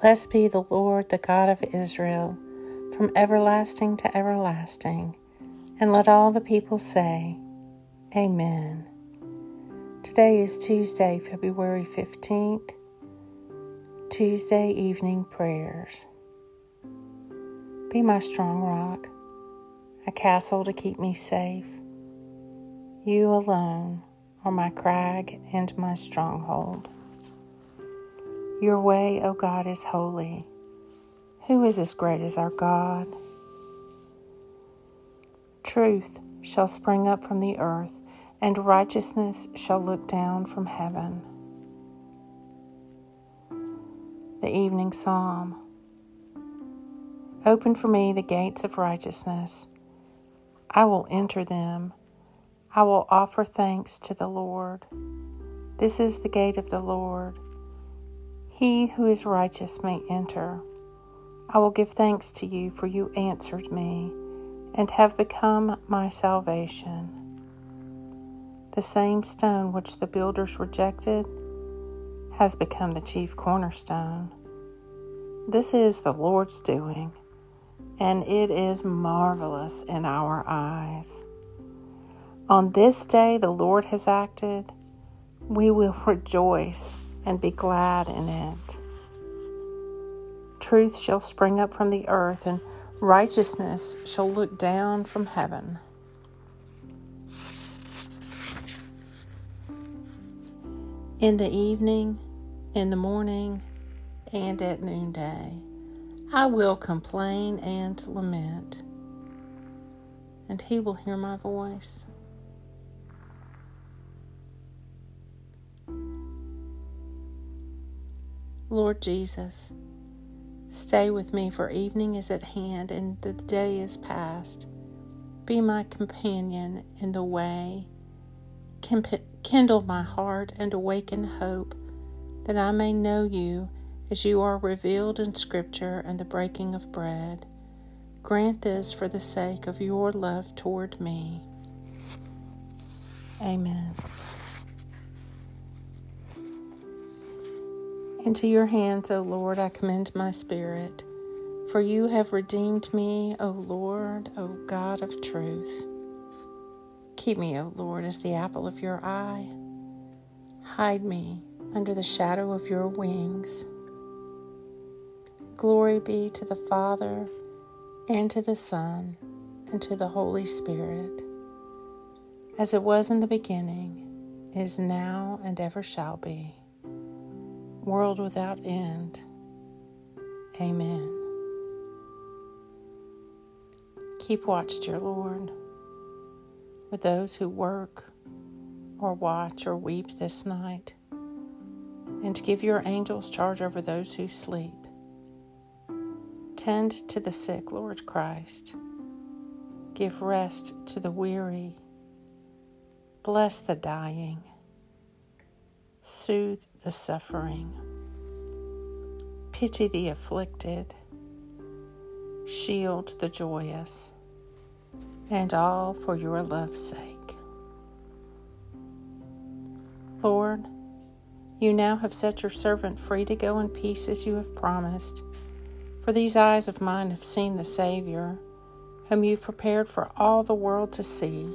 Blessed be the Lord, the God of Israel, from everlasting to everlasting. And let all the people say, Amen. Today is Tuesday, February 15th, Tuesday evening prayers. Be my strong rock, a castle to keep me safe. You alone are my crag and my stronghold. Your way, O God, is holy. Who is as great as our God? Truth shall spring up from the earth, and righteousness shall look down from heaven. The Evening Psalm Open for me the gates of righteousness. I will enter them. I will offer thanks to the Lord. This is the gate of the Lord. He who is righteous may enter. I will give thanks to you, for you answered me and have become my salvation. The same stone which the builders rejected has become the chief cornerstone. This is the Lord's doing, and it is marvelous in our eyes. On this day the Lord has acted. We will rejoice and be glad in it. Truth shall spring up from the earth, and righteousness shall look down from heaven. In the evening, in the morning, and at noonday, I will complain and lament, and he will hear my voice. Lord Jesus, stay with me, for evening is at hand and the day is past. Be my companion in the way. Kindle my heart and awaken hope, that I may know you as you are revealed in Scripture and the breaking of bread. Grant this for the sake of your love toward me. Amen. Into your hands, O Lord, I commend my spirit. For you have redeemed me, O Lord, O God of truth. Keep me, O Lord, as the apple of your eye. Hide me under the shadow of your wings. Glory be to the Father, and to the Son, and to the Holy Spirit, as it was in the beginning, is now, and ever shall be world without end. Amen. Keep watch, dear Lord, with those who work or watch or weep this night, and give your angels charge over those who sleep. Tend to the sick, Lord Christ. Give rest to the weary. Bless the dying soothe the suffering, pity the afflicted, shield the joyous, and all for your love's sake. Lord, you now have set your servant free to go in peace as you have promised. For these eyes of mine have seen the Savior, whom you've prepared for all the world to see